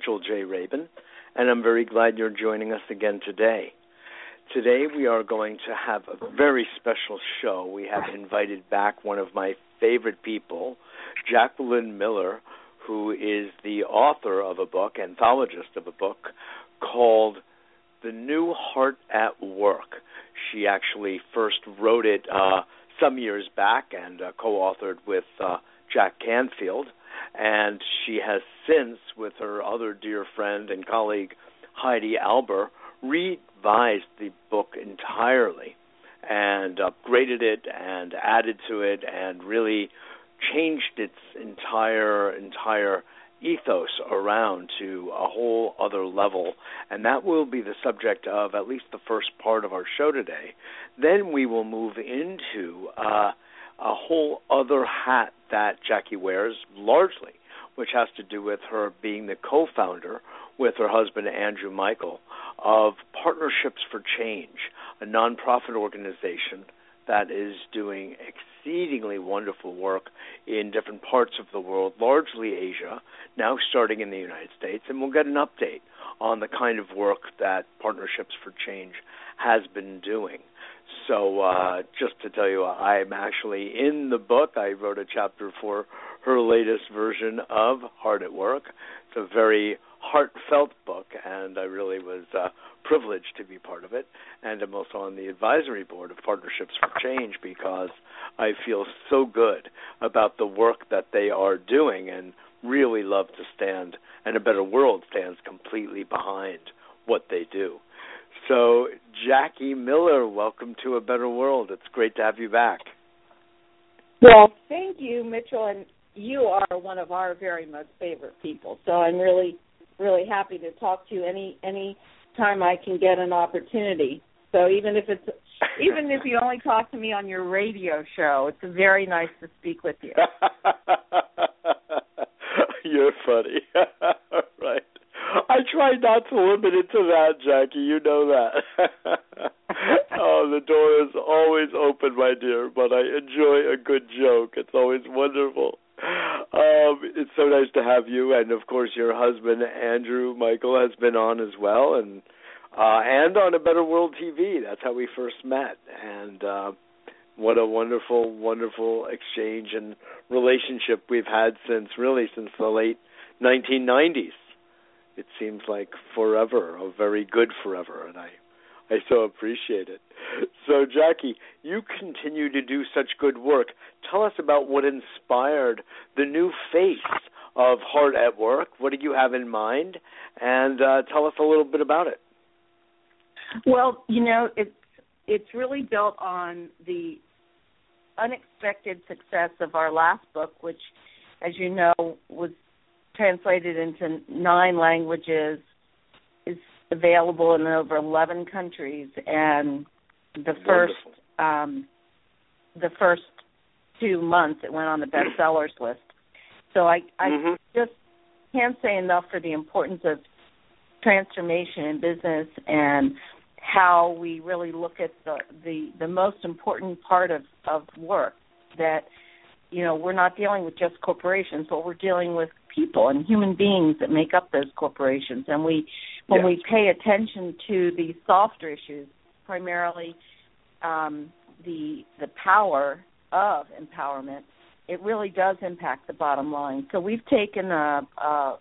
Mitchell J. Rabin, and I'm very glad you're joining us again today. Today we are going to have a very special show. We have invited back one of my favorite people, Jacqueline Miller, who is the author of a book, anthologist of a book called The New Heart at Work. She actually first wrote it uh, some years back and uh, co-authored with uh, Jack Canfield, and she has since, with her other dear friend and colleague Heidi Alber, revised the book entirely and upgraded it and added to it and really changed its entire entire ethos around to a whole other level. And that will be the subject of at least the first part of our show today. Then we will move into uh, a whole other hat that Jackie wears, largely, which has to do with her being the co founder with her husband, Andrew Michael, of Partnerships for Change, a nonprofit organization that is doing exceedingly wonderful work in different parts of the world, largely Asia, now starting in the United States. And we'll get an update on the kind of work that Partnerships for Change has been doing. So, uh, just to tell you, I'm actually in the book. I wrote a chapter for her latest version of Heart at Work. It's a very heartfelt book, and I really was uh, privileged to be part of it. And I'm also on the advisory board of Partnerships for Change because I feel so good about the work that they are doing and really love to stand, and A Better World stands completely behind what they do. So, Jackie Miller, welcome to A Better World. It's great to have you back. Well, thank you, Mitchell, and you are one of our very most favorite people. So I'm really, really happy to talk to you any any time I can get an opportunity. So even if it's even if you only talk to me on your radio show, it's very nice to speak with you. You're funny. try not to limit it to that, Jackie. You know that. oh, the door is always open, my dear. But I enjoy a good joke. It's always wonderful. Um, it's so nice to have you, and of course, your husband Andrew Michael has been on as well, and uh, and on a Better World TV. That's how we first met, and uh, what a wonderful, wonderful exchange and relationship we've had since really since the late 1990s it seems like forever, a very good forever, and I I so appreciate it. So, Jackie, you continue to do such good work. Tell us about what inspired the new face of Heart at Work. What did you have in mind? And uh, tell us a little bit about it. Well, you know, it's it's really built on the unexpected success of our last book, which, as you know, was translated into nine languages, is available in over 11 countries, and the first um, the first two months it went on the bestsellers list. So I I mm-hmm. just can't say enough for the importance of transformation in business and how we really look at the the, the most important part of, of work that you know we're not dealing with just corporations but we're dealing with people and human beings that make up those corporations. And we, when yes. we pay attention to the softer issues, primarily um, the the power of empowerment, it really does impact the bottom line. So we've taken a, a,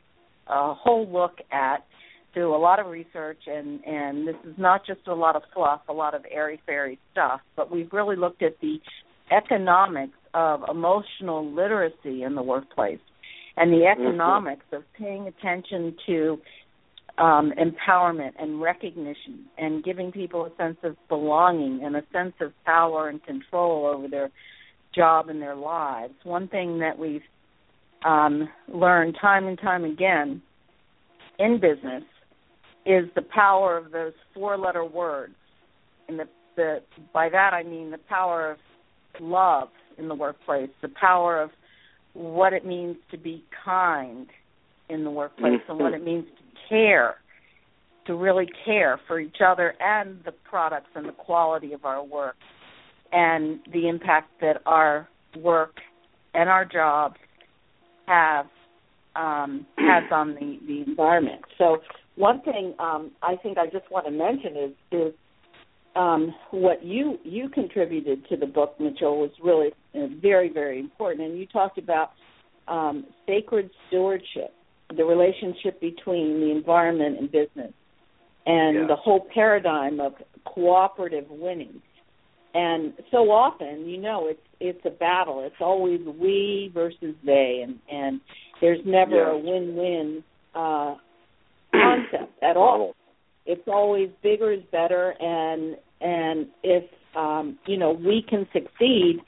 a whole look at through a lot of research and and this is not just a lot of fluff, a lot of airy fairy stuff, but we've really looked at the economics of emotional literacy in the workplace and the mm-hmm. economics mm-hmm. of paying attention to um, empowerment and recognition and giving people a sense of belonging and a sense of power and control over their job and their lives. One thing that we've um, learned time and time again in business is the power of those four-letter words. And the, the by that I mean the power of love in the workplace, the power of what it means to be kind in the workplace mm-hmm. and what it means to care, to really care for each other and the products and the quality of our work and the impact that our work and our jobs have um, has on the the environment. So one thing um, I think I just want to mention is is um, what you you contributed to the book, Mitchell, was really very very important, and you talked about um, sacred stewardship, the relationship between the environment and business, and yeah. the whole paradigm of cooperative winning. And so often, you know, it's it's a battle. It's always we versus they, and and there's never yeah. a win-win uh, concept at all. It's always bigger is better, and and if um, you know we can succeed,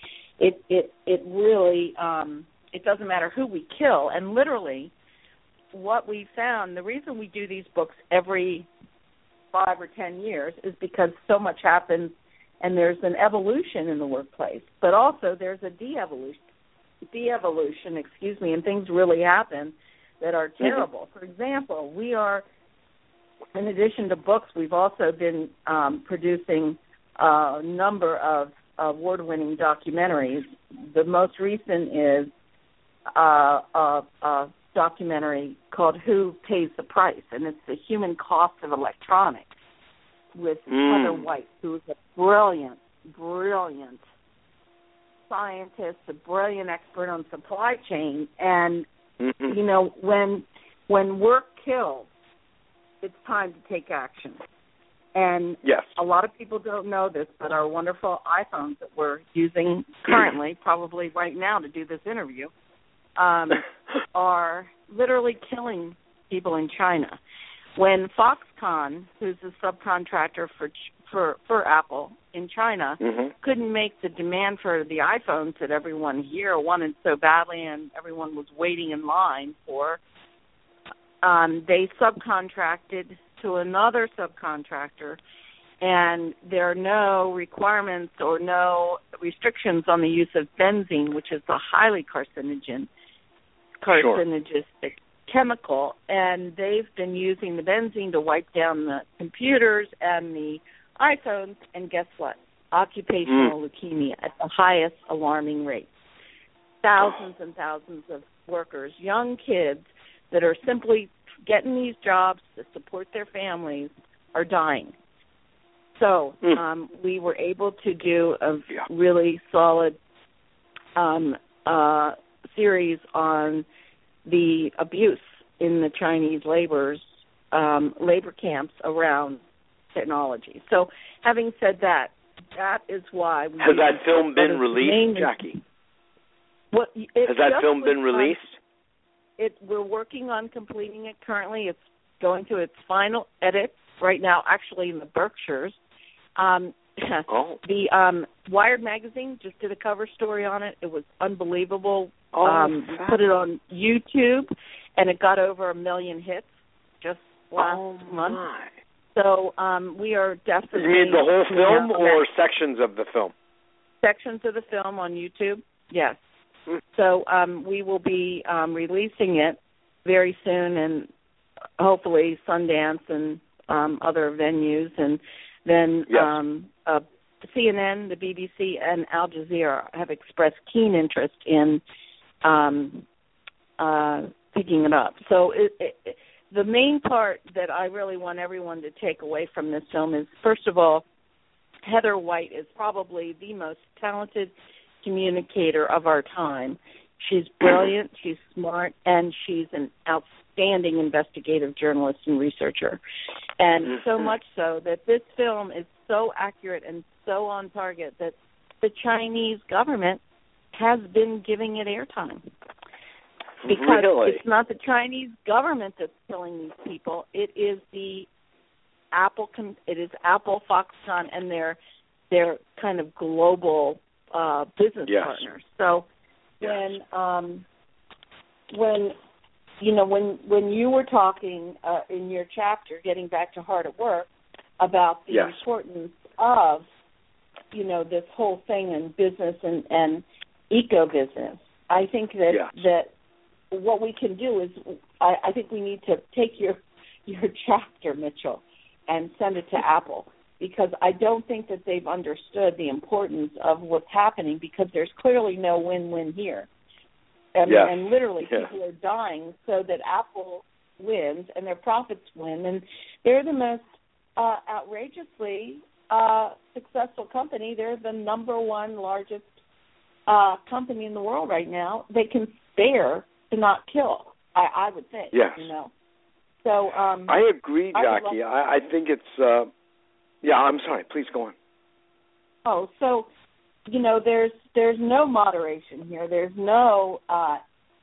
it it it really um, it doesn't matter who we kill. And literally, what we found, the reason we do these books every five or ten years is because so much happens and there's an evolution in the workplace, but also there's a de-evolution, de-evolution, excuse me, and things really happen that are Mm-hmm. terrible. For example, we are, in addition to books, we've also been um, producing a number of award-winning documentaries. The most recent is uh, a, a documentary called "Who Pays the Price," and it's the human cost of electronics with Mm. Heather White, who is a brilliant, brilliant scientist, a brilliant expert on supply chain. And Mhm. you know, when when we're killed, it's time to take action. And Yes. a lot of people don't know this, but our wonderful iPhones that we're using currently, probably right now to do this interview, um, are literally killing people in China. When Foxconn, who's a subcontractor for for for Apple in China, Mhm. couldn't make the demand for the iPhones that everyone here wanted so badly and everyone was waiting in line for, um, they subcontracted to another subcontractor and there are no requirements or no restrictions on the use of benzene, which is a highly carcinogen carcinogistic chemical, and they've been using the benzene to wipe down the computers and the iPhones. And guess what? Occupational mm. leukemia at the highest alarming rate. Thousands and thousands of workers, young kids that are simply getting these jobs to support their families, are dying. So Mm. um, we were able to do a really solid um, uh, series on the abuse in the Chinese laborers um, labor camps around technology. So, having said that, that is why we Has that film been released, Jackie? What, Has that film been released? It we're working on completing it currently. It's going through its final edit right now, actually in the Berkshires. Um, Oh. the um, Wired magazine just did a cover story on it. It was unbelievable. Oh, um, we put it on YouTube, and it got over a million hits just last oh, month. my. So um, we are definitely. You mean the whole film or sections of the film? sections of the film on YouTube? Yes. Hmm. So um, we will be um, releasing it very soon, and hopefully Sundance and um, other venues, and then Yes. um, uh, CNN, the BBC, and Al Jazeera have expressed keen interest in um, uh, picking it up. So it, it, the main part that I really want everyone to take away from this film is, first of all, Heather White is probably the most talented communicator of our time. She's brilliant, she's smart, and she's an outstanding investigative journalist and researcher. And so Mhm. much so that this film is so accurate and so on target that the Chinese government has been giving it airtime. Because really? it's not the Chinese government that's killing these people, it is the Apple it is Apple, Foxconn and their their kind of global uh business Yes. partners. So Yes. when um when you know when when you were talking uh, in your chapter getting back to heart at work about the Yes. importance of you know this whole thing in business and and eco business i think that that what we can do is I, I think we need to take your your chapter mitchell and send it to apple because i don't think that they've understood the importance of what's happening because there's clearly no win win here and, and literally yeah. people are dying so that Apple wins and their profits win, and they're the most uh, outrageously uh, successful company. They're the number one largest uh, company in the world right now. They can spare to not kill. I, I would think. Yes. You know. So um, I agree, Jackie. love- I, I think it's. uh Yeah, I'm sorry. Please go on. Oh, so you know, there's there's no moderation here. There's no uh,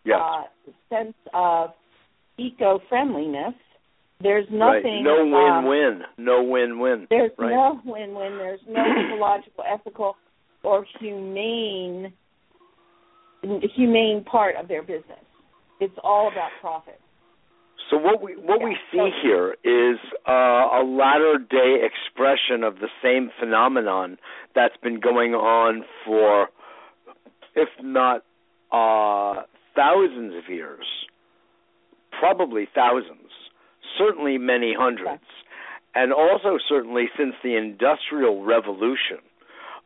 Yes. uh, sense of eco friendliness. There's right. nothing. No um, win-win. no win-win. There's right. no win-win. There's no ecological, ethical, or humane humane part of their business. It's all about profit. So what we what we see here is uh, a latter day expression of the same phenomenon that's been going on for, if not uh, thousands of years, probably thousands, certainly many hundreds, and also certainly since the Industrial Revolution.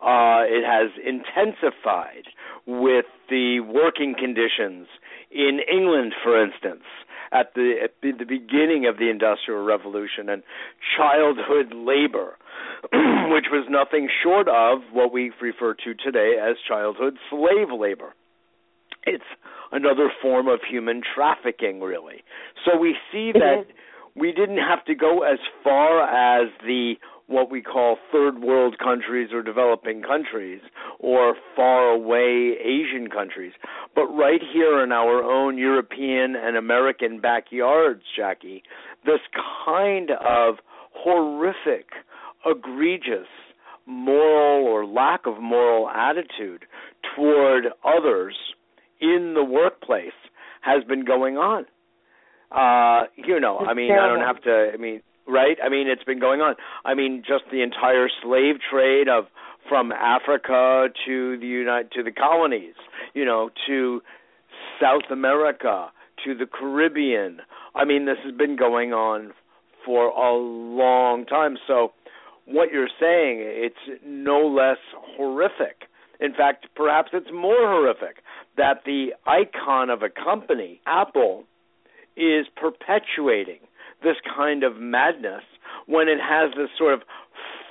Uh, it has intensified with the working conditions in England, for instance, at the at the, the beginning of the Industrial Revolution, and childhood labor, which was nothing short of what we refer to today as childhood slave labor. It's another form of human trafficking, really. So we see that we didn't have to go as far as the what we call third world countries or developing countries or far away Asian countries. But right here in our own European and American backyards, Jackie, this kind of horrific, egregious moral or lack of moral attitude toward others in the workplace has been going on. Uh, you know, I mean, I don't have to. I mean, right? I mean, it's been going on. I mean, just the entire slave trade of from Africa to the United to the colonies, you know, to South America, to the Caribbean. I mean, this has been going on for a long time. So, what you're saying, it's no less horrific. In fact, perhaps it's more horrific that the icon of a company, Apple, is perpetuating this kind of madness when it has this sort of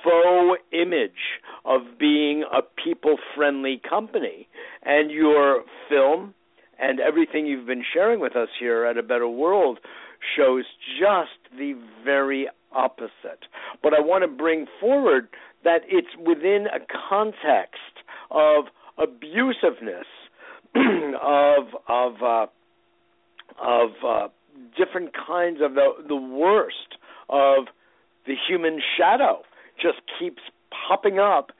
faux image of being a people friendly company. And your film and everything you've been sharing with us here at A Better World shows just the very opposite. But I want to bring forward that it's within a context of abusiveness of of uh, of uh, different kinds of the the worst of the human shadow just keeps popping up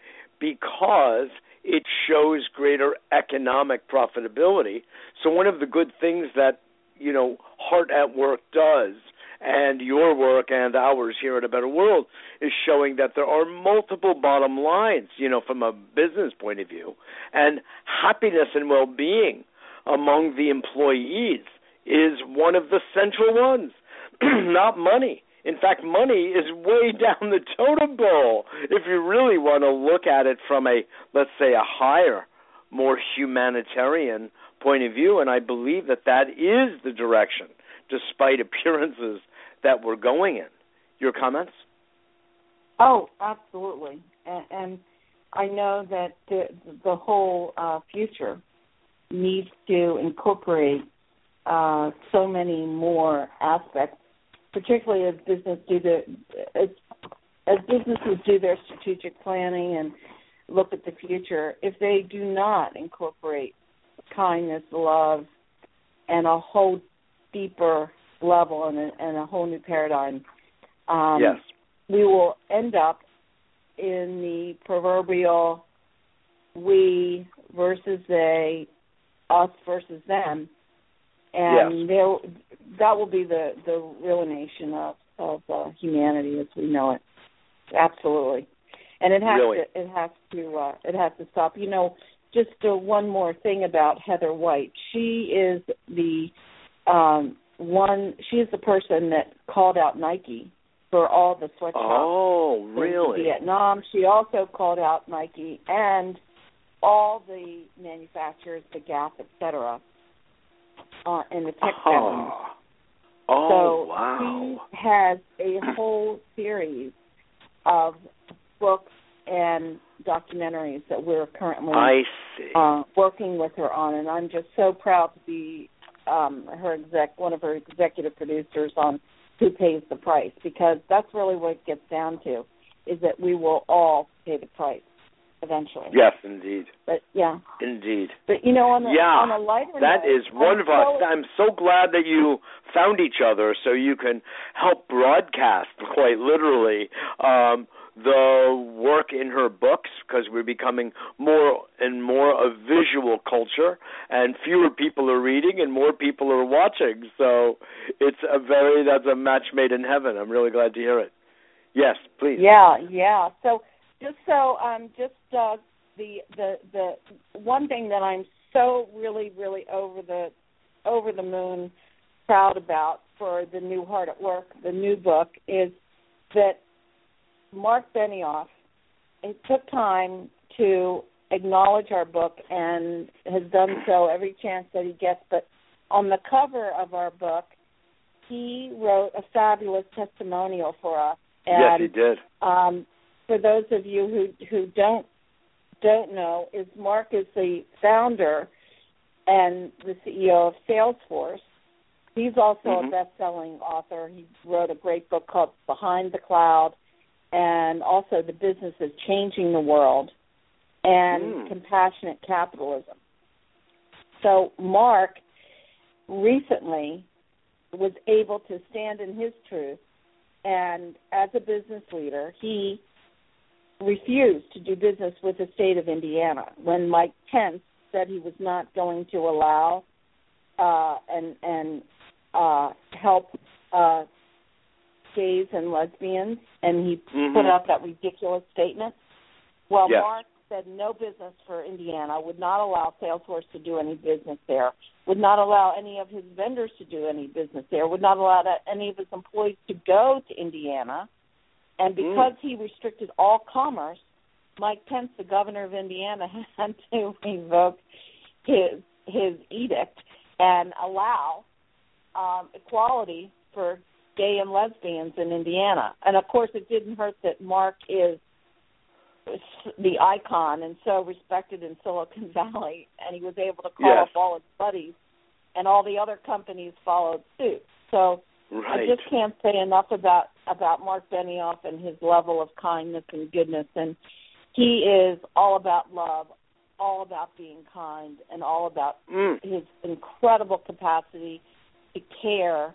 because it shows greater economic profitability. So one of the good things that you know Heart at Work does and your work and ours here at A Better World is showing that there are multiple bottom lines, you know, from a business point of view. And happiness and well being among the employees is one of the central ones, not money. In fact, money is way down the totem pole if you really want to look at it from a, let's say, a higher, more humanitarian point of view. And I believe that that is the direction, despite appearances that we're going in. Your comments? Oh, absolutely. And, and I know that the the whole uh, future needs to incorporate uh, so many more aspects, particularly as business do the as as businesses do their strategic planning and look at the future. If they do not incorporate kindness, love, and a whole deeper level and a, and a whole new paradigm, um, yes. we will end up in the proverbial we versus they, us versus them, and Yes. there that will be the the ruination of of uh, humanity as we know it. Absolutely, and it has Really? to it has to uh, it has to stop. You know, just uh, one more thing about Heather White. She is the um, one. She is the person that called out Nike for all the sweatshops Oh, in really? Vietnam. She also called out Nike and all the manufacturers, the Gap, etc., uh, in the tech oh. Oh, so wow. he has a whole series of books and documentaries that we're currently uh, working with her on, and I'm just so proud to be um, her exec, one of her executive producers on who pays the price, because that's really what it gets down to, is that we will all pay the price eventually. Yes, indeed. But yeah, Indeed. but you know, on a, Yeah, on a lighter That note, is wonderful. I'm so glad that you found each other so you can help broadcast, quite literally, um, the work in her books because we're becoming more and more a visual culture and fewer people are reading and more people are watching. So it's a very, that's a match made in heaven. I'm really glad to hear it. Yes, please. Yeah, yeah. So just so um just uh the the the one thing that I'm so really really over the over the moon proud about for the new heart at work the new book is that Mark Benioff it took time to acknowledge our book and has done so every chance that he gets but on the cover of our book he wrote a fabulous testimonial for us yes, and he did. um, for those of you who who don't don't know, is Mark is the founder and the CEO of Salesforce. He's also Mhm. a best-selling author. He wrote a great book called Behind the Cloud, and also The Business of Changing the World, and Mm. Compassionate Capitalism. So Mark recently was able to stand in his truth and as a business leader, he refused to do business with the state of Indiana when Mike Pence said he was not going to allow uh, and and uh, help uh, gays and lesbians, and he Mhm. put out that ridiculous statement. Well, Yes. Mark said no business for Indiana, would not allow Salesforce to do any business there, would not allow any of his vendors to do any business there, would not allow that, any of his employees to go to Indiana. And because he restricted all commerce, Mike Pence, the governor of Indiana, had to revoke his his edict and allow um, equality for gay and lesbians in Indiana. And of course, it didn't hurt that Mark is the icon and so respected in Silicon Valley, and he was able to call Yes. up all his buddies, and all the other companies followed suit. So Right. I just can't say enough about about Mark Benioff and his level of kindness and goodness, and he is all about love, all about being kind, and all about Mm. his incredible capacity to care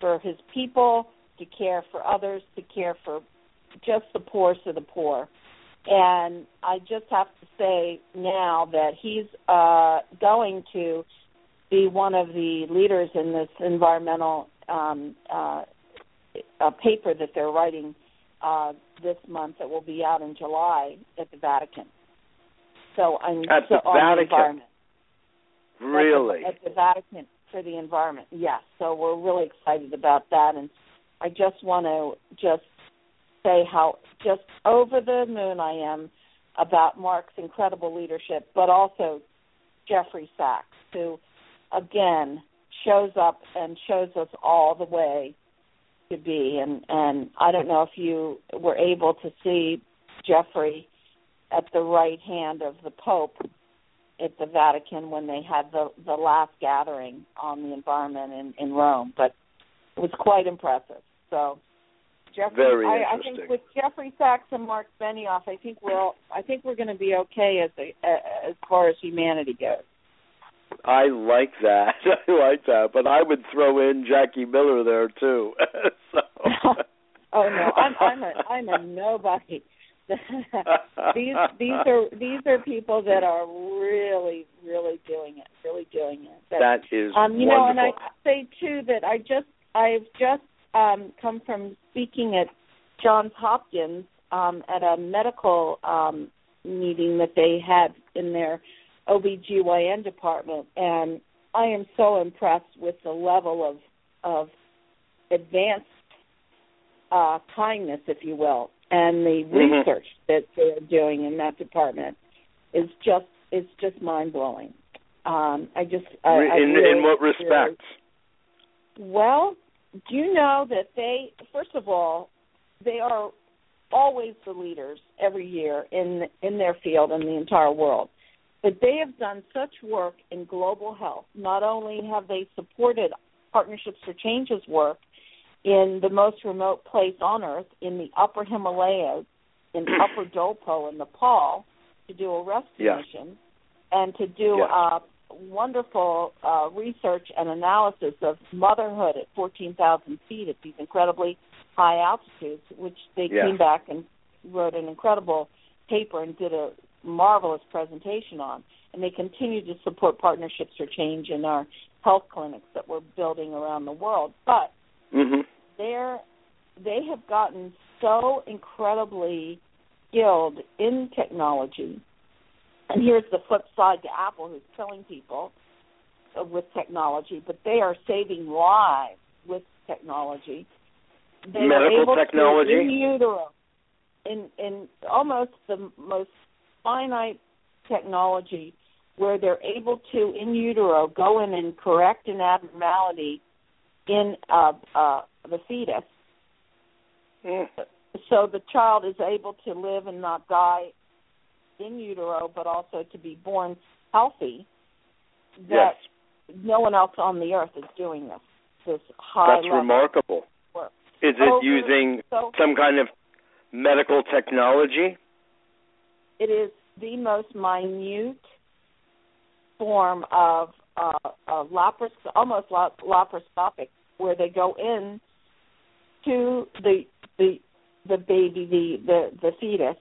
for his people, to care for others, to care for just the poorest of the poor. And I just have to say now that he's uh, going to be one of the leaders in this environmental um, uh, a paper that they're writing uh, this month that will be out in July at the Vatican. So I'm At so the on Vatican? the environment Really? at the, at the Vatican for the environment. Yes, so we're really excited about that, and I just want to just say how just over the moon I am about Mark's incredible leadership, but also Jeffrey Sachs, who again shows up and shows us all the way to be. And and I don't know if you were able to see Jeffrey at the right hand of the Pope at the Vatican when they had the the last gathering on the environment in in Rome, but it was quite impressive. So Jeffrey, Very I, I think with Jeffrey Sachs and Mark Benioff, I think we'll I think we're going to be okay as a, as far as humanity goes. I like that. I like that. But I would throw in Jackie Miller there too. so. oh no, I'm I'm a I'm a nobody. these these are these are people that are really really doing it, really doing it. But, that is um, you wonderful. know, and I say too that I just I've just um, come from speaking at Johns Hopkins um, at a medical um, meeting that they had in their OBGYN department, and I am so impressed with the level of of advanced uh, kindness, if you will, and the Mhm. research that they're doing in that department is just it's just mind blowing. Um, I just I, in, I really, in what respect? Really, well, do you know that they first of all they are always the leaders every year in in their field in the entire world. But they have done such work in global health. Not only have they supported Partnerships for Change's work in the most remote place on earth, in the Upper Himalayas, in Upper Dolpo in Nepal, to do a rescue yeah. mission, and to do yeah. uh, wonderful uh, research and analysis of motherhood at 14,000 feet at these incredibly high altitudes, which they yeah. came back and wrote an incredible paper and did a marvelous presentation on. And they continue to support partnerships for change in our health clinics that we're building around the world. But mm-hmm. they're they have gotten so incredibly skilled in technology. And here's the flip side to Apple, who's killing people with technology, but they are saving lives with technology. They Medical technology in utero, in in almost the most finite technology, where they're able to in utero go in and correct an abnormality in uh, uh, the fetus Mm. So the child is able to live and not die in utero, but also to be born healthy. That yes. no one else on the earth is doing this. This high That's remarkable. Work. Is it Over, using so some kind of medical technology? It is the most minute form of uh, of lapros- almost laparoscopic, where they go in to the the the baby, the the the fetus,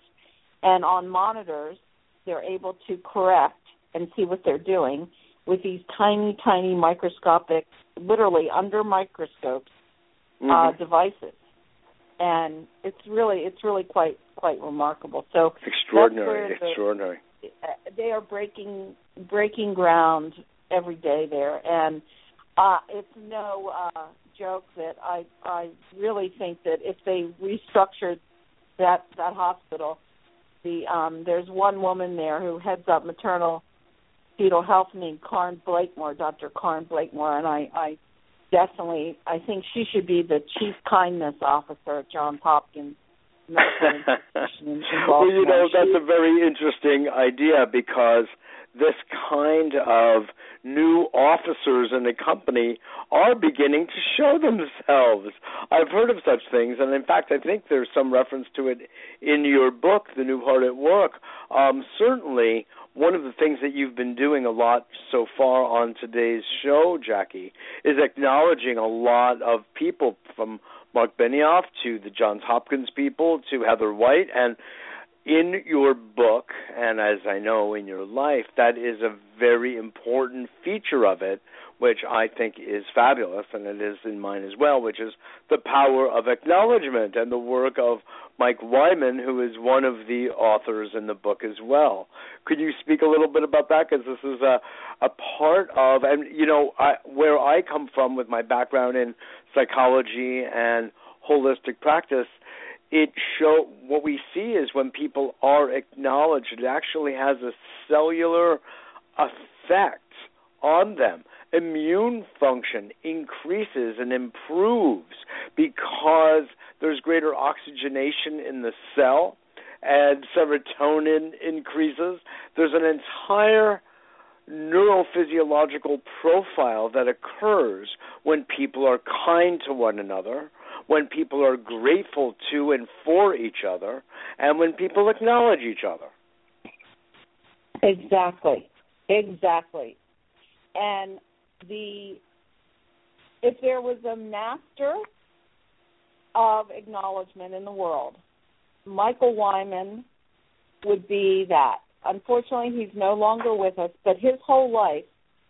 and on monitors they're able to correct and see what they're doing with these tiny, tiny microscopic, literally under microscopes, mm-hmm. uh, devices, and it's really it's really quite quite remarkable. So extraordinary, the, extraordinary. They are breaking breaking ground every day there, and uh, it's no uh, joke that I I really think that if they restructured that that hospital, the um, there's one woman there who heads up maternal fetal health named Karen Blakemore, Dr. Karen Blakemore, and I I definitely I think she should be the chief kindness officer at Johns Hopkins. in, well, you know that's a very interesting idea because this kind of new officers in the company are beginning to show themselves. I've heard of such things, and in fact, I think there's some reference to it in your book, The New Heart at Work. Um, certainly, one of the things that you've been doing a lot so far on today's show, Jackie, is acknowledging a lot of people from Mark Benioff to the Johns Hopkins people to Heather White and in your book, and as I know in your life, that is a very important feature of it, which I think is fabulous, and it is in mine as well, which is the power of acknowledgement and the work of Mike Wyman, who is one of the authors in the book as well. Could you speak a little bit about that? Because this is a a part of, and you know, I, where I come from with my background in psychology and holistic practice it show what we see is when people are acknowledged it actually has a cellular effect on them. Immune function increases and improves because there's greater oxygenation in the cell and serotonin increases. There's an entire neurophysiological profile that occurs when people are kind to one another when people are grateful to and for each other, and when people acknowledge each other. Exactly. Exactly. And the if there was a master of acknowledgement in the world, Michael Wyman would be that. Unfortunately, he's no longer with us, but his whole life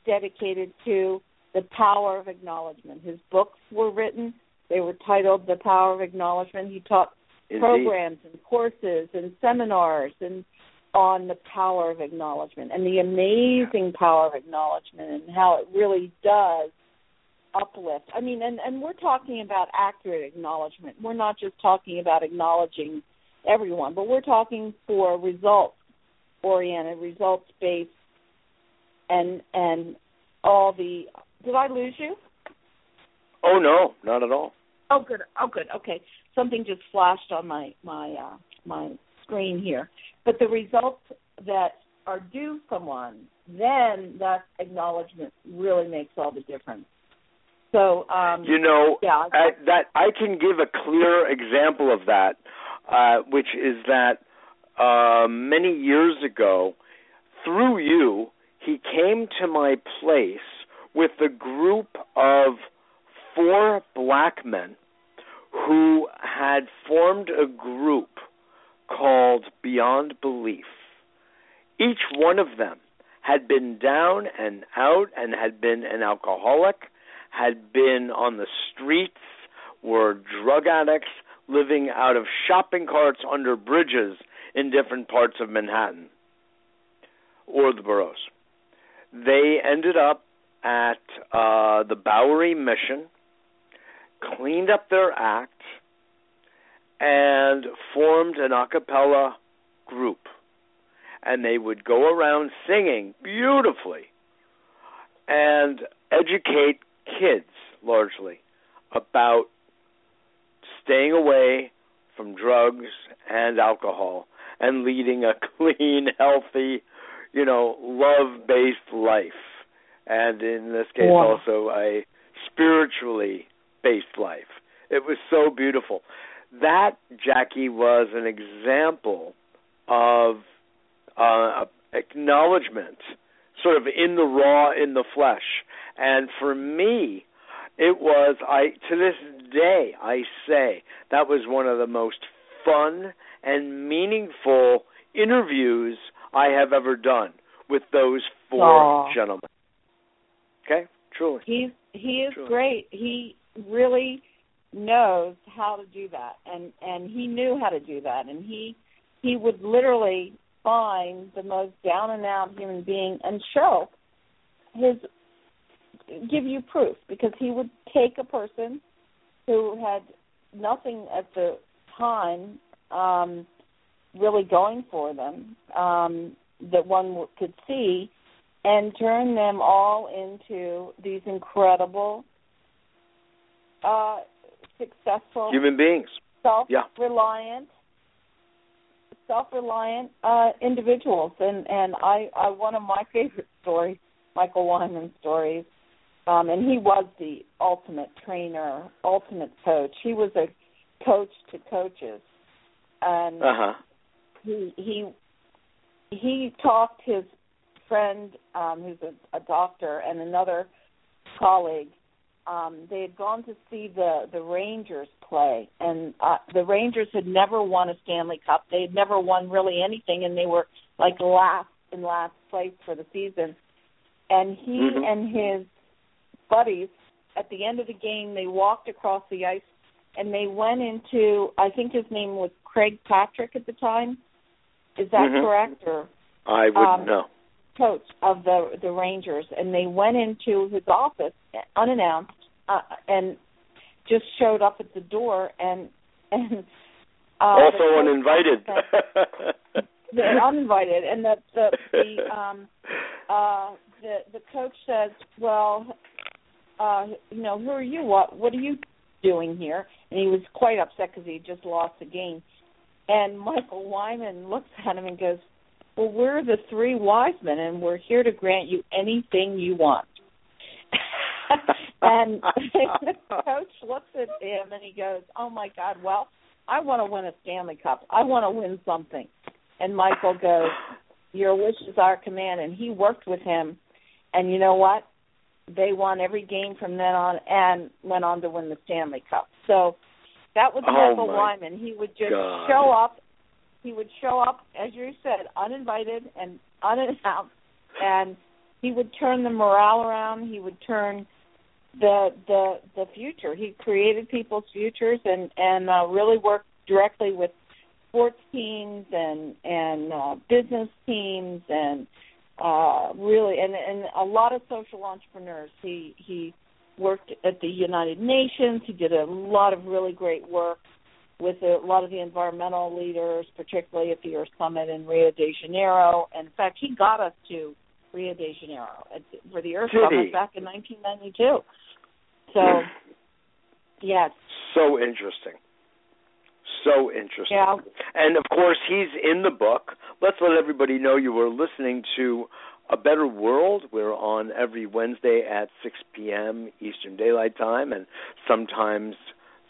dedicated to the power of acknowledgement. His books were written they were titled The Power of Acknowledgement. He taught Indeed. programs and courses and seminars and on the power of acknowledgement and the amazing power of acknowledgement and how it really does uplift. I mean, and, and we're talking about accurate acknowledgement. We're not just talking about acknowledging everyone, but we're talking for results oriented, results based and and all the. Did I lose you? Oh no, not at all. Oh good. Oh good. Okay. Something just flashed on my my uh, my screen here. But the results that are due someone, then that acknowledgement really makes all the difference. So um, you know yeah, I, that I can give a clear example of that, uh, which is that uh, many years ago, through you, he came to my place with a group of four black men who had formed a group called Beyond Belief. Each one of them had been down and out and had been an alcoholic, had been on the streets, were drug addicts, living out of shopping carts under bridges in different parts of Manhattan or the boroughs. They ended up at uh, the Bowery Mission, cleaned up their act, and formed an a cappella group. And they would go around singing beautifully and educate kids largely about staying away from drugs and alcohol and leading a clean, healthy, you know, love based life. And in this case, wow. also a spiritually based life. It was so beautiful. That, Jackie, was an example of uh, acknowledgement, sort of in the raw, in the flesh. And for me, it was I to this day I say that was one of the most fun and meaningful interviews I have ever done with those four Aww. gentlemen. Okay, truly. He's he is truly. great. He really knows how to do that, and and he knew how to do that, and he he would literally find the most down and out human being and show his give you proof. Because he would take a person who had nothing at the time um, really going for them um, that one could see and turn them all into these incredible, uh, successful human beings, self-reliant, yeah. self-reliant uh, individuals. And and I, I one of my favorite stories, Michael Wyman stories, um, and he was the ultimate trainer, ultimate coach. He was a coach to coaches, and uh-huh. he he he talked his friend, um, who's a, a doctor, and another colleague. Um, they had gone to see the the Rangers play, and uh, the Rangers had never won a Stanley Cup. They had never won really anything, and they were like last in last place for the season. And he mm-hmm. and his buddies at the end of the game they walked across the ice and they went into I think his name was Craig Patrick at the time. Is that mm-hmm. correct or I wouldn't um, know. Coach of the the Rangers and they went into his office unannounced uh, and just showed up at the door and and uh, also uninvited. they're uninvited and the the the um uh the the coach says, "Well, uh, you know, who are you? What what are you doing here? And he was quite upset because he just lost the game. And Michael Wyman looks at him and goes, "Well, we're the three wise men, and we're here to grant you anything you want." and the coach looks at him and he goes, "Oh my God! Well, I want to win a Stanley Cup. I want to win something." And Michael goes, "Your wish is our command." And he worked with him, and you know what? they won every game from then on and went on to win the Stanley Cup. So that was oh Michael Wyman. He would just God. show up. He would show up, as you said, uninvited and unannounced, and he would turn the morale around. He would turn the the the future. He created people's futures and and uh, really worked directly with sports teams and and uh, business teams and uh, really, and and a lot of social entrepreneurs. He he worked at the United Nations. He did a lot of really great work with a lot of the environmental leaders, particularly at the Earth Summit in Rio de Janeiro. And in fact, he got us to Rio de Janeiro for the Earth Summit back in 1992. So, yes. So interesting. So interesting. Yeah. And of course, he's in the book. Let's let everybody know you were listening to A Better World. We're on every Wednesday at 6 p.m. Eastern Daylight Time, and sometimes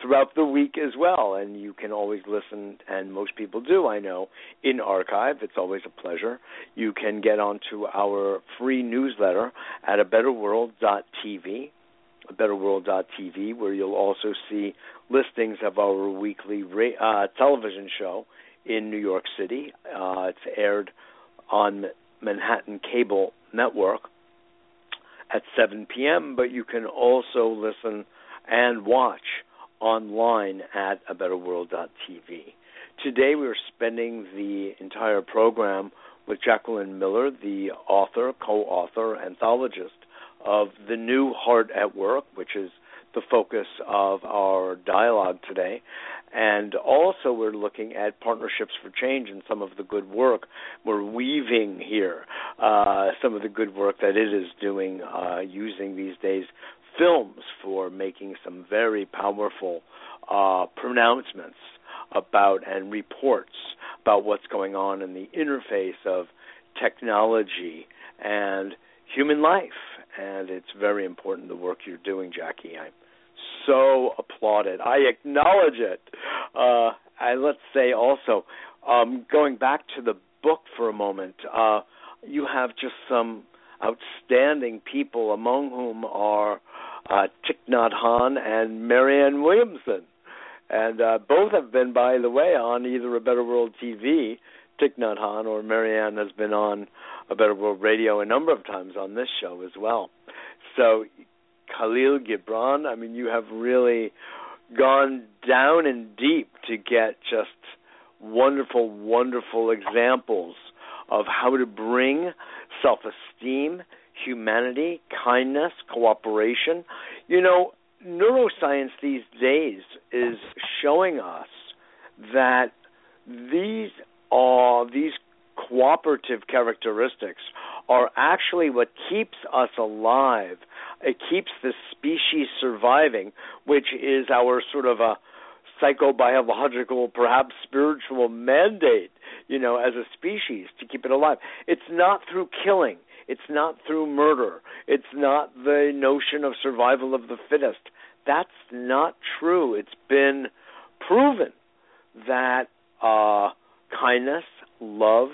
throughout the week as well. And you can always listen, and most people do, I know, in archive. It's always a pleasure. You can get onto our free newsletter at a betterworld.tv, a betterworld.tv, where you'll also see listings of our weekly uh, television show in New York City. Uh, it's aired on Manhattan Cable Network at 7 p.m., but you can also listen and watch online at a abetterworld.tv. Today we are spending the entire program with Jacqueline Miller, the author, co-author, anthologist of The New Heart at Work, which is the focus of our dialogue today. And also, we're looking at partnerships for change and some of the good work we're weaving here, uh, some of the good work that it is doing uh, using these days films for making some very powerful uh, pronouncements about and reports about what's going on in the interface of technology and human life. And it's very important the work you're doing, Jackie. I so applaud it. I acknowledge it. Uh, and let's say also, um, going back to the book for a moment, uh, you have just some outstanding people, among whom are uh, Thich Nhat Hanh and Marianne Williamson. And uh, both have been, by the way, on either A Better World TV, Thich Nhat Hanh, or Marianne has been on A Better World Radio a number of times on this show as well. So, Khalil Gibran, I mean, you have really gone down and deep to get just wonderful, wonderful examples of how to bring self esteem humanity, kindness, cooperation. You know, neuroscience these days is showing us that these are these cooperative characteristics are actually what keeps us alive. It keeps the species surviving, which is our sort of a psychobiological, perhaps spiritual mandate, you know, as a species to keep it alive. It's not through killing. It's not through murder. It's not the notion of survival of the fittest. That's not true. It's been proven that uh, kindness, love,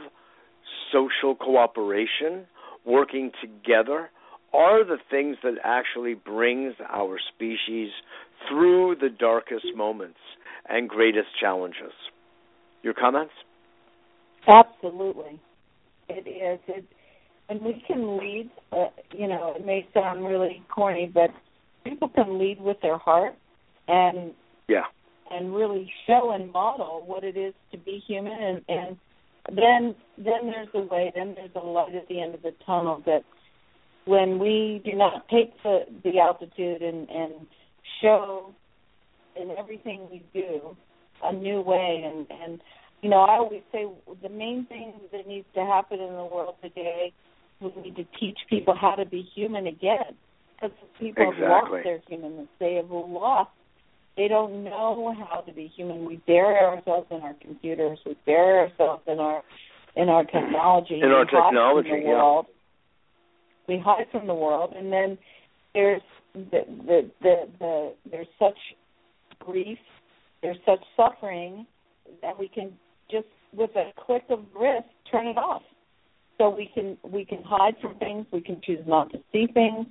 social cooperation, working together are the things that actually brings our species through the darkest moments and greatest challenges. Your comments? Absolutely. It is. And we can lead. Uh, you know, it may sound really corny, but people can lead with their heart and yeah, and really show and model what it is to be human. And, and then then there's a way. Then there's a light at the end of the tunnel that when we do not take the the altitude and and show in everything we do a new way and and you know I always say the main thing that needs to happen in the world today we need to teach people how to be human again because people exactly. have lost their humanness. They have lost. They don't know how to be human. We bury ourselves in our computers. We bury ourselves in our in our technology. In our technology, the world. We hide from the world, and then there's the, the the the there's such grief, there's such suffering that we can just with a click of wrist turn it off so we can we can hide from things. We can choose not to see things.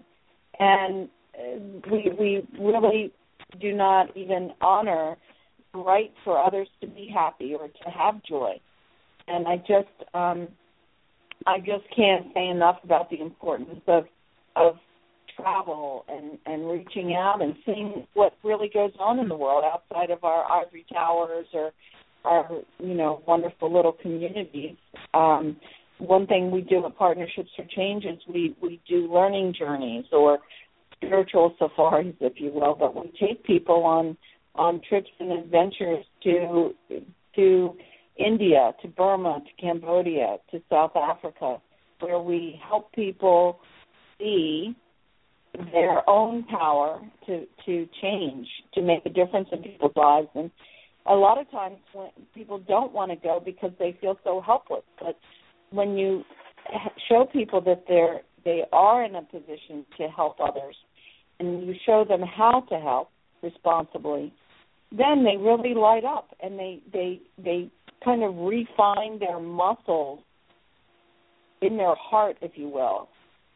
And uh, we we really do not even honor the right for others to be happy or to have joy. And i just um i just can't say enough about the importance of of travel and and reaching out and seeing what really goes on in the world outside of our ivory towers or our you know wonderful little communities. Um one thing we do at Partnerships for Change is we, we do learning journeys or spiritual safaris, if you will, but we take people on on trips and adventures to to India, to Burma, to Cambodia, to South Africa, where we help people see their own power to to change, to make a difference in people's lives. And a lot of times, when people don't want to go because they feel so helpless. But when you show people that they're they are in a position to help others, and you show them how to help responsibly, then they really light up and they they they kind of refine their muscles in their heart, if you will,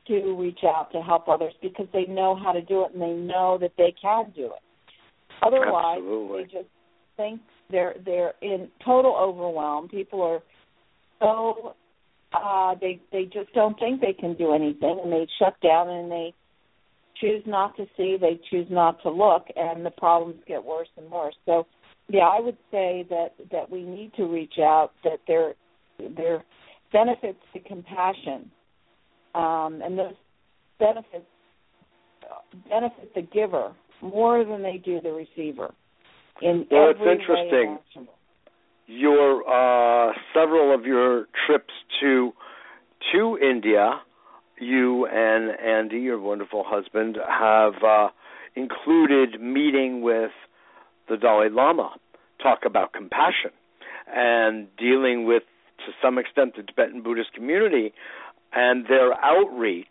to reach out to help others because they know how to do it and they know that they can do it. Otherwise, Absolutely. they just think they're they're in total overwhelm. People are so uh they they just don't think they can do anything and they shut down and they choose not to see, they choose not to look and the problems get worse and worse. So yeah, I would say that that we need to reach out that there there benefits to compassion. Um and those benefits benefit the giver more than they do the receiver. In Well, every it's interesting. Your uh, several of your trips to to India, you and Andy, your wonderful husband, have uh, included meeting with the Dalai Lama, talk about compassion and dealing with, to some extent, the Tibetan Buddhist community and their outreach,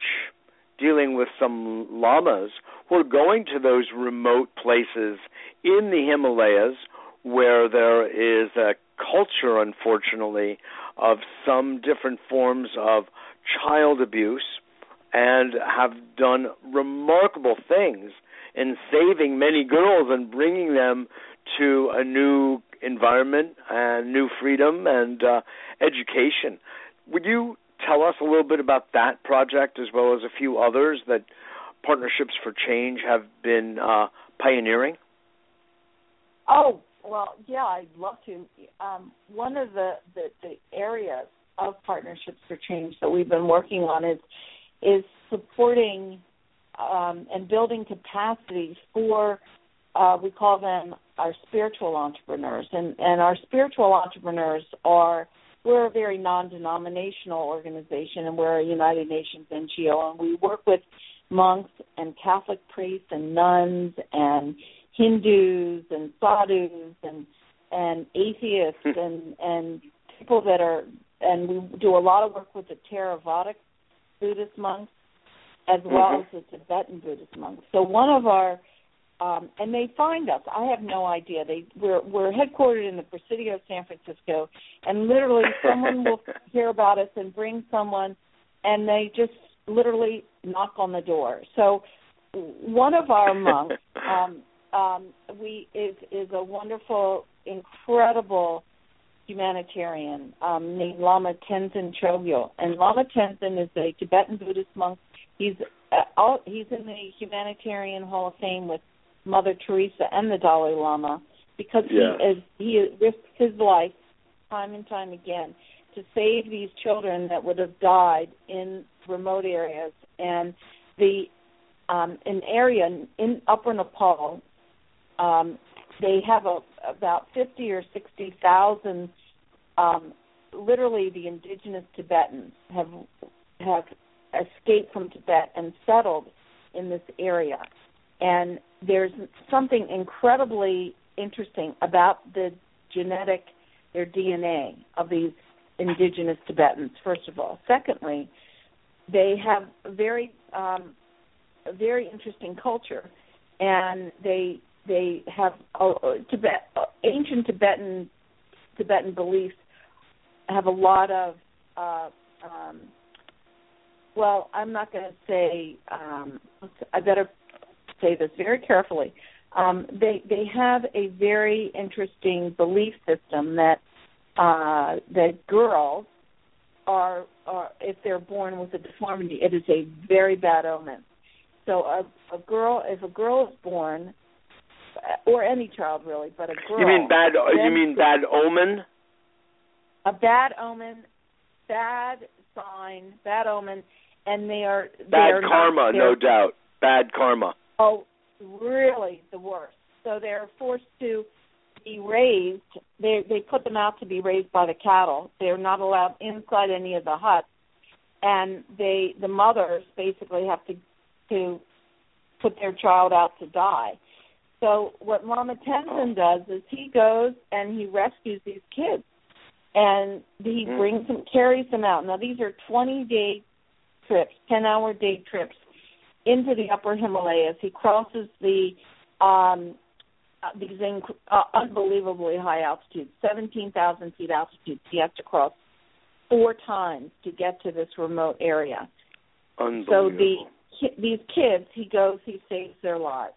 dealing with some lamas who are going to those remote places in the Himalayas where there is a culture, unfortunately, of some different forms of child abuse and have done remarkable things in saving many girls and bringing them to a new environment and new freedom and uh, education. Would you tell us a little bit about that project as well as a few others that Partnerships for Change have been uh, pioneering? Oh, well, yeah, I'd love to. Um, one of the, the, the areas of Partnerships for Change that we've been working on is is supporting um, and building capacity for uh, we call them our spiritual entrepreneurs, and and our spiritual entrepreneurs are we're a very non-denominational organization, and we're a United Nations NGO, and we work with monks and Catholic priests and nuns and Hindus and sadhus and and atheists and and people that are and we do a lot of work with the Theravadic Buddhist monks as well Mhm. as the Tibetan Buddhist monks. So one of our um, and they find us. I have no idea. They we're we're headquartered in the Presidio of San Francisco, and literally someone will hear about us and bring someone, and they just literally knock on the door. So one of our monks, um, um, we is is a wonderful, incredible humanitarian um, named Lama Tenzin Chogyal, and Lama Tenzin is a Tibetan Buddhist monk. He's uh, all, he's in the Humanitarian Hall of Fame with Mother Teresa and the Dalai Lama because Yeah. he is he risks his life time and time again to save these children that would have died in remote areas and the um an area in, in upper Nepal um they have a about 50 or 60,000 um literally the indigenous Tibetans have have escaped from Tibet and settled in this area. And there's something incredibly interesting about the genetic their DNA of these indigenous Tibetans first of all. Secondly they have very um a very interesting culture and they they have uh, Tibet uh, ancient Tibetan Tibetan beliefs have a lot of uh um well I'm not going to say um I better say this very carefully. Um they they have a very interesting belief system that uh that girls are are if they're born with a deformity it is a very bad omen so a a girl if a girl is born Uh, or any child really but a girl You mean bad? You mean bad omen? a bad omen bad sign bad omen and they are they Bad are not- karma, they're- no doubt. Bad karma. Oh, really the worst. So they're forced to be raised. They they put them out to be raised by the cattle. They're not allowed inside any of the huts, and they the mothers basically have to to put their child out to die. So what Lama Tenzin does is he goes and he rescues these kids, and he Mm. brings them, carries them out. Now these are 20 day trips, 10 hour day trips into the Upper Himalayas. He crosses the um, uh, these inc- uh, unbelievably high altitudes, 17,000 feet altitude. He has to cross four times to get to this remote area. So the these kids, he goes, he saves their lives.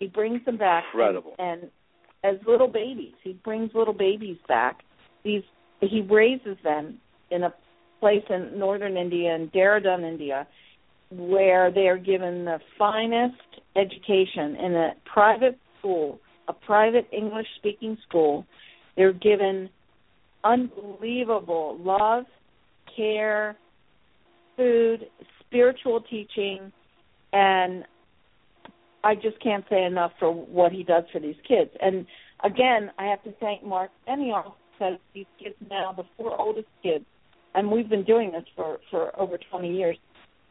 He brings them back, and- and, as little babies, he brings little babies back. These he raises them in a place in northern India, in Dehradun, India, where they are given the finest education in a private school, a private English speaking school. They're given unbelievable love, care, food, spiritual teaching, and I just can't say enough for what he does for these kids. And again, I have to thank Mark Benioff because these kids now, the four oldest kids, and we've been doing this for for over 20 years.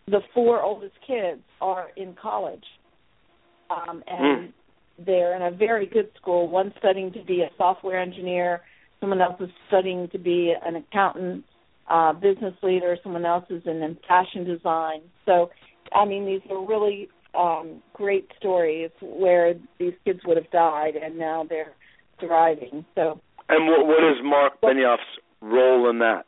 The four oldest kids are in college, um, and they're in a very good school. One studying to be a software engineer, someone else is studying to be an accountant, uh, business leader, someone else is in fashion design. So, I mean, these are really um, great stories where these kids would have died and now they're thriving. So And what, what is Mark Benioff's role in that?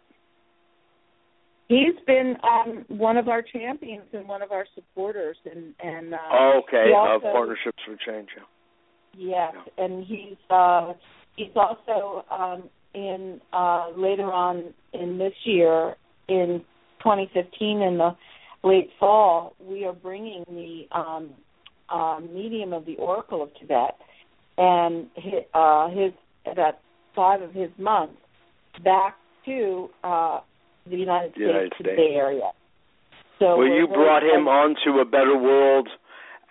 he's been um, one of our champions and one of our supporters, and and uh, Oh, okay, he uh, Partnerships for Change. yeah. Yes, and he's uh he's also um in uh later on in this year in 2015 in the late fall we are bringing the um uh medium of the Oracle of Tibet and his, uh his about five of his monks back to uh the United States United to States. the Bay Area. So Well, you brought him on to a better world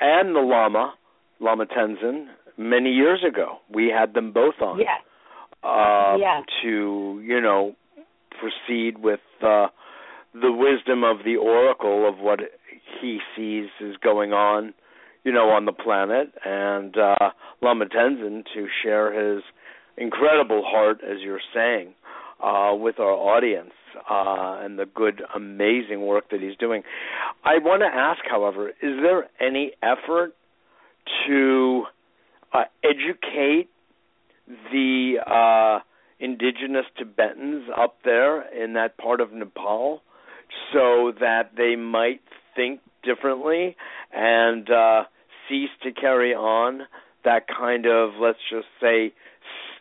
and the Lama, Lama Tenzin, many years ago. We had them both on. Yes. uh, Yes. to you know proceed with uh, the wisdom of the oracle of what he sees is going on, you know, on the planet, and uh, Lama Tenzin to share his incredible heart, as you're saying, uh, with our audience uh, and the good, amazing work that he's doing. I want to ask, however, is there any effort to uh, educate the uh, indigenous Tibetans up there in that part of Nepal so that they might think differently and uh, cease to carry on that kind of, let's just say,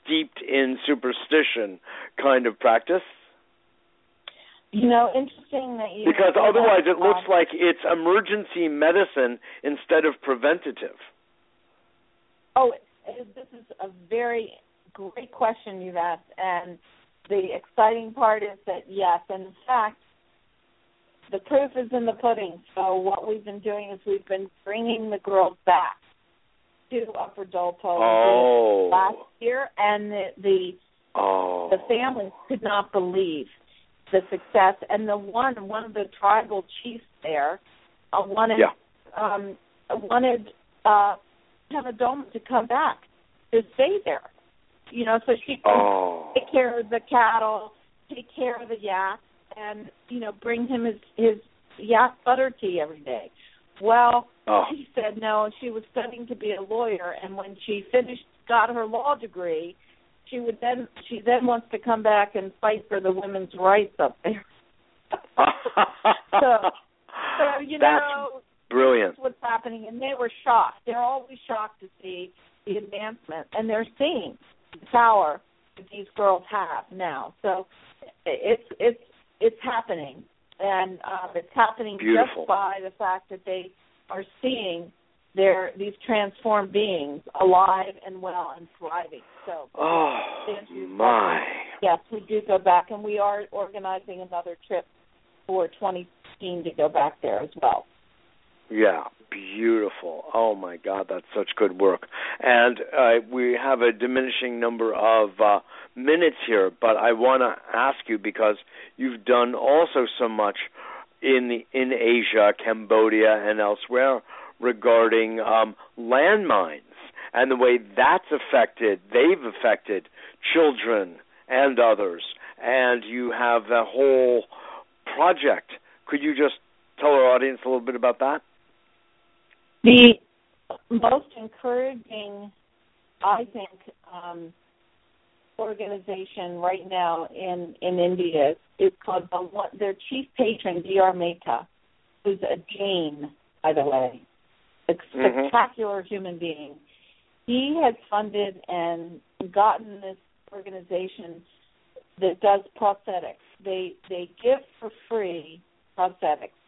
steeped in superstition kind of practice? You know, interesting that you Because otherwise it looks like it's emergency medicine instead of preventative. Oh, this is a very great question you've asked, and the exciting part is that yes, and in fact, the proof is in the pudding. So what we've been doing is we've been bringing the girls back to Upper Dolpo Oh. last year, and the the Oh. the families could not believe the success. And the one one of the tribal chiefs there uh, wanted Yeah. um, wanted uh, Dome to come back to stay there. You know, so she could Oh. take care of the cattle, take care of the yak, and you know, bring him his his yak butter tea every day. Well, Oh. she said no. She was studying to be a lawyer, and when she finished, got her law degree, she would then she then wants to come back and fight for the women's rights up there. so, so you That's know, brilliant. that's what's happening, and they were shocked. They're always shocked to see the advancement, and they're seeing the power that these girls have now. So it's it's it's happening, and um, it's happening Beautiful. just by the fact that they are seeing their these transformed beings alive and well and thriving. So Oh my! yes, we do go back, and we are organizing another trip for 2016 to go back there as well. Yeah, beautiful. Oh my God, that's such good work. And uh, we have a diminishing number of uh, minutes here, but I want to ask you because you've done also so much in the in Asia, Cambodia, and elsewhere regarding um, landmines and the way that's affected. They've affected children and others, and you have a whole project. Could you just tell our audience a little bit about that? The most encouraging, I think, um, organization right now in in India is called the, their chief patron Dr. Mehta, who's a Jain, by the way, a mm-hmm. spectacular mm-hmm. human being. He has funded and gotten this organization that does prosthetics. They they give for free prosthetics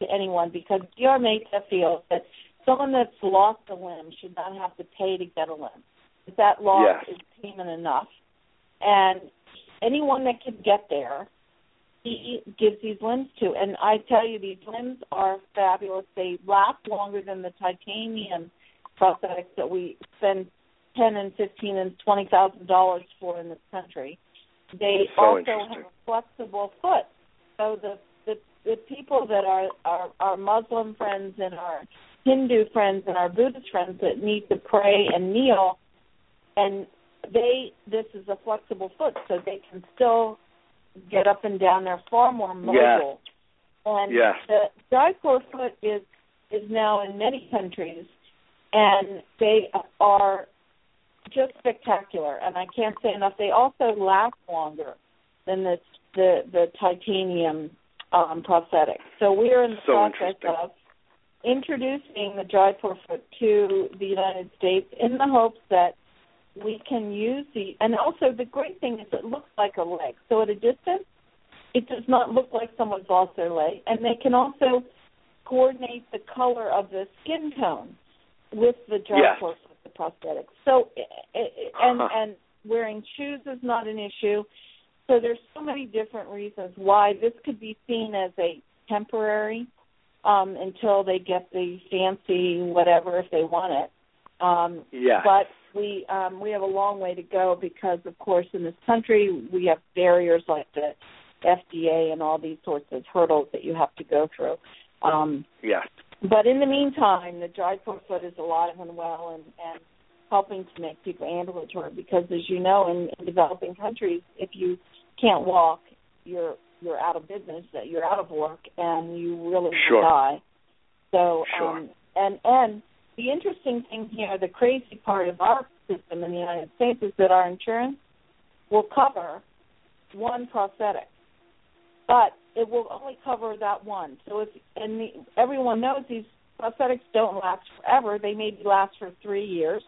to anyone because Dr. Mehta feels that someone that's lost a limb should not have to pay to get a limb. If that loss yes. is payment enough. And anyone that can get there, he gives these limbs to. And I tell you, these limbs are fabulous. They last longer than the titanium prosthetics that we spend ten and fifteen and twenty thousand dollars for in this country. They so also have a flexible foot. So the the the people that are our our Muslim friends and our Hindu friends and our Buddhist friends that need to pray and kneel, and they this is a flexible foot, so they can still get up and down. They're far more mobile. Yes. And yes. the Jaipur foot is is now in many countries, and they are just spectacular. And I can't say enough. They also last longer than the the, the titanium um, prosthetics. So we are in the so process of introducing the Jaipur foot to the United States in the hopes that we can use the and also the great thing is it looks like a leg. So at a distance it does not look like someone's lost their leg. And they can also coordinate the color of the skin tone with the Jaipur yes. foot, the prosthetics. So and uh-huh. and wearing shoes is not an issue. So there's so many different reasons why this could be seen as a temporary um, until they get the fancy whatever if they want it. Um, yeah. But we um, we have a long way to go because, of course, in this country we have barriers like the FDA and all these sorts of hurdles that you have to go through. Um, yes. But in the meantime, the Jaipur foot is alive and well and, and helping to make people ambulatory because, as you know, in, in developing countries, if you can't walk, you're you're out of business, that you're out of work, and you really sure. die. So, sure. um, and and the interesting thing here, the crazy part of our system in the United States is that our insurance will cover one prosthetic, but it will only cover that one. So if and the, everyone knows these prosthetics don't last forever; they maybe last for three years,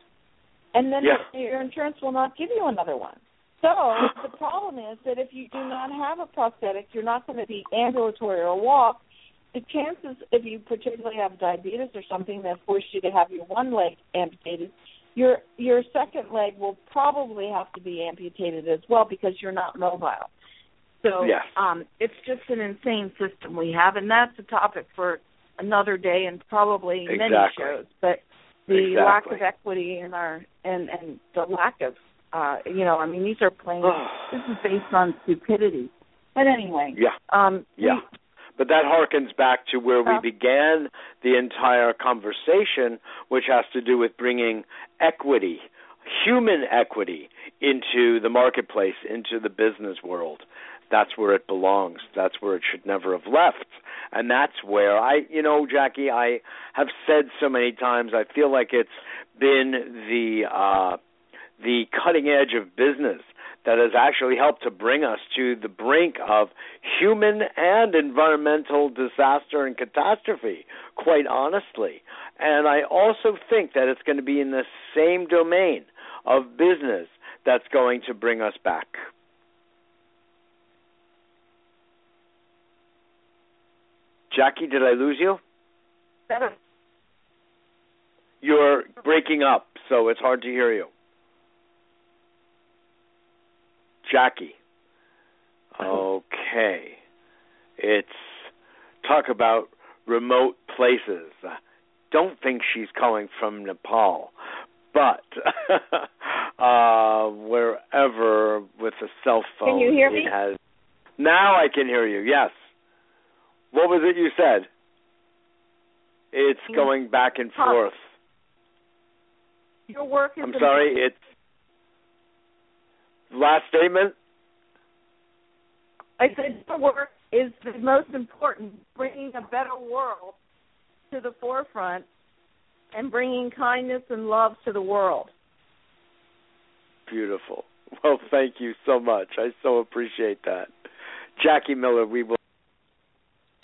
and then yeah. your insurance will not give you another one. So the problem is that if you do not have a prosthetic, you're not going to be ambulatory or walk. The chances, if you particularly have diabetes or something that forced you to have your one leg amputated, your your second leg will probably have to be amputated as well because you're not mobile. So yes. um, it's just an insane system we have, and that's a topic for another day and probably exactly. many shows. But the exactly. lack of equity in our and and the lack of uh, you know, I mean, these are plain. this is based on stupidity. But anyway, yeah, um, yeah. We, but that harkens back to where we uh, began the entire conversation, which has to do with bringing equity, human equity, into the marketplace, into the business world. That's where it belongs. That's where it should never have left. And that's where I, you know, Jackie, I have said so many times, I feel like it's been the uh the cutting edge of business that has actually helped to bring us to the brink of human and environmental disaster and catastrophe, quite honestly. And I also think that it's going to be in the same domain of business that's going to bring us back. Jackie, did I lose you? You're breaking up, so it's hard to hear you. Jackie. Okay. It's talk about remote places. Don't think she's calling from Nepal, but uh, wherever with a cell phone, can you hear me? has. Now I can hear you. Yes. What was it you said? It's going back and forth. Your work is. I'm sorry. It's last statement. I said your work is the most important, bringing a better world to the forefront and bringing kindness and love to the world. Beautiful. Well, thank you so much. I so appreciate that. Jackie Miller, we will